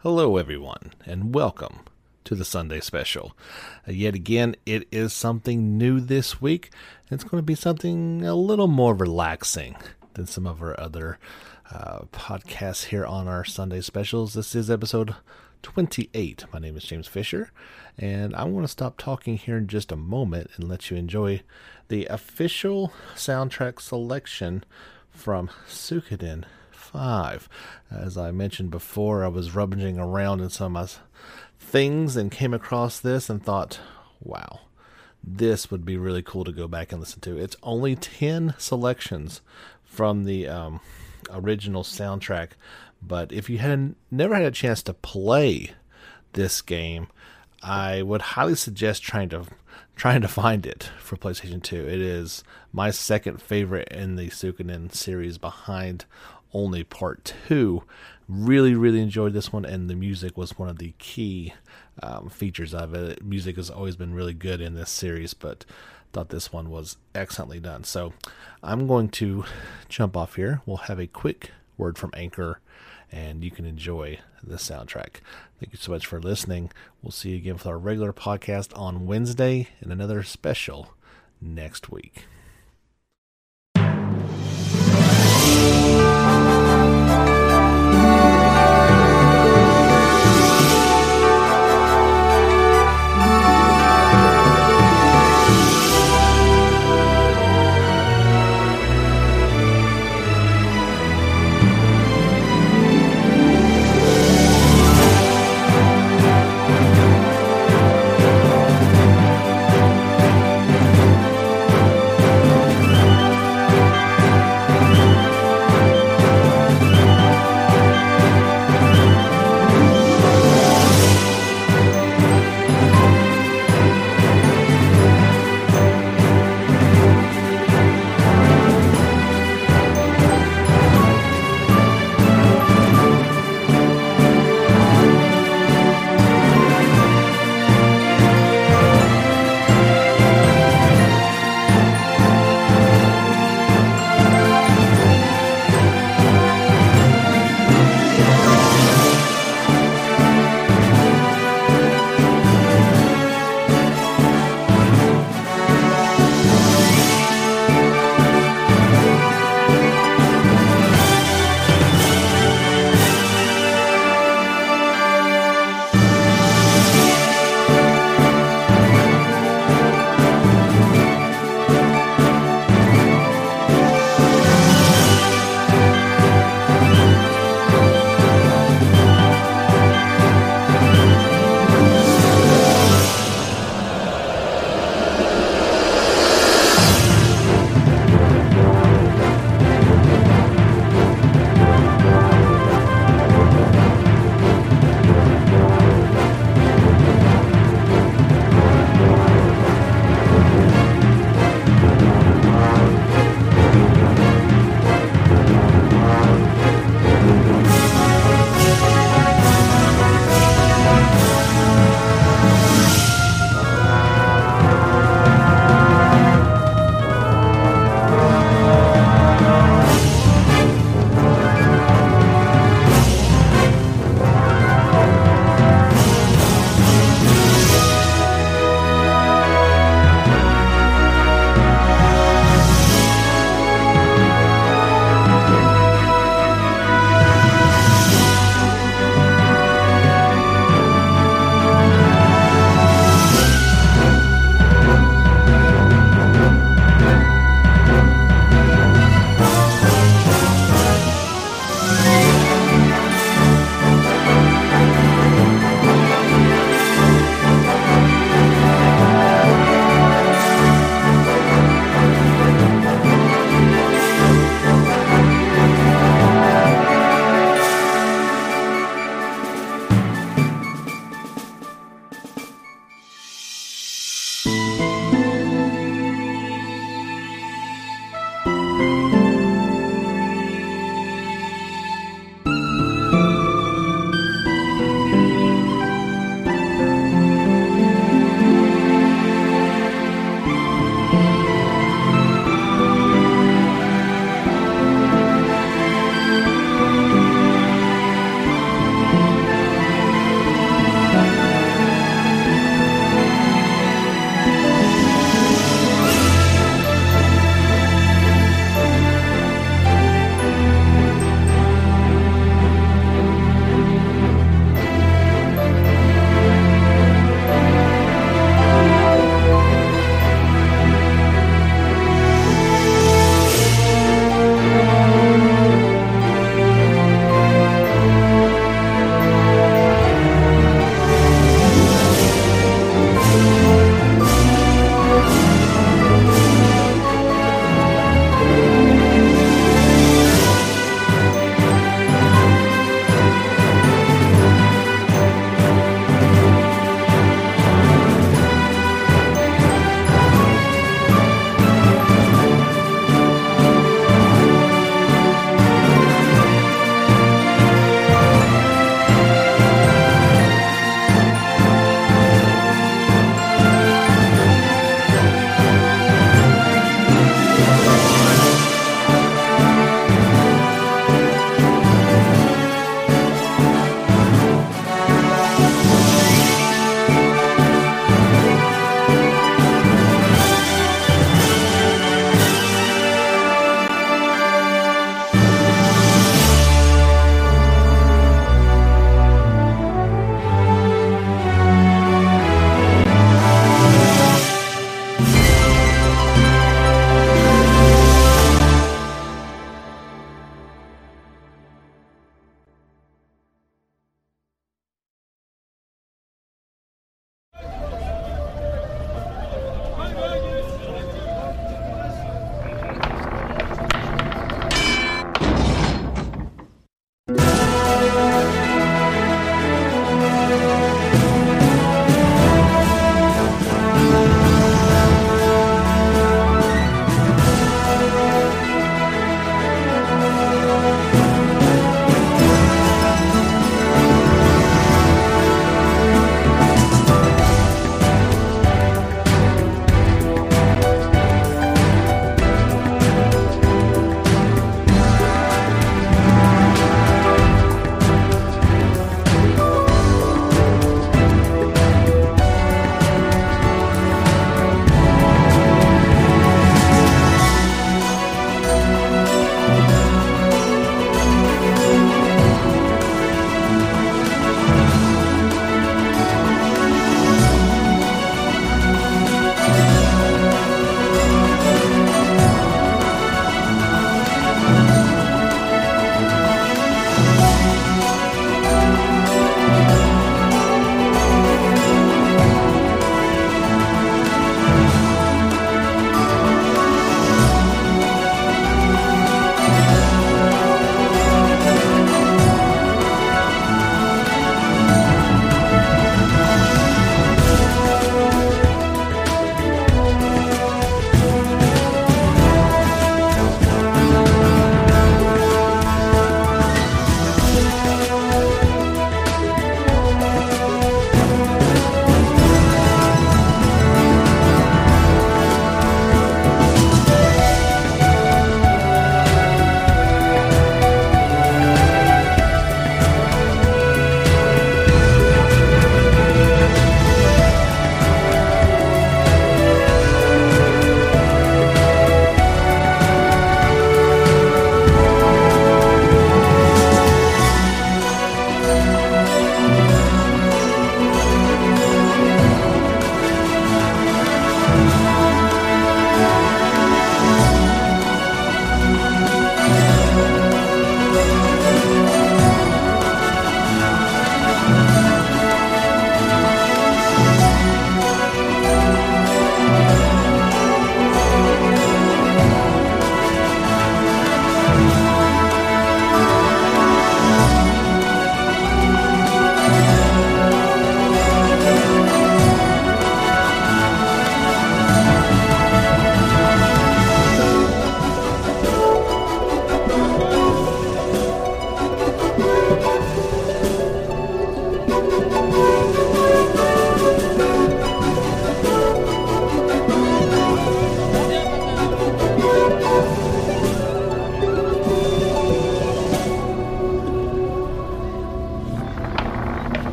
Hello, everyone, and welcome to the Sunday special. Uh, yet again, it is something new this week. It's going to be something a little more relaxing than some of our other uh, podcasts here on our Sunday specials. This is episode 28. My name is James Fisher, and I want to stop talking here in just a moment and let you enjoy the official soundtrack selection from Suikoden 5. As I mentioned before, I was rummaging around in some of my things and came across this and thought, wow, this would be really cool to go back and listen to. It's only 10 selections from the um, original soundtrack, but if you had never had a chance to play this game, I would highly suggest trying to trying to find it for PlayStation 2. It is my second favorite in the Suikoden series behind only part 2. Really really enjoyed this one and the music was one of the key um, features of it. Music has always been really good in this series, but thought this one was excellently done. So I'm going to jump off here. We'll have a quick word from Anchor and you can enjoy the soundtrack. Thank you so much for listening. We'll see you again with our regular podcast on Wednesday and another special next week.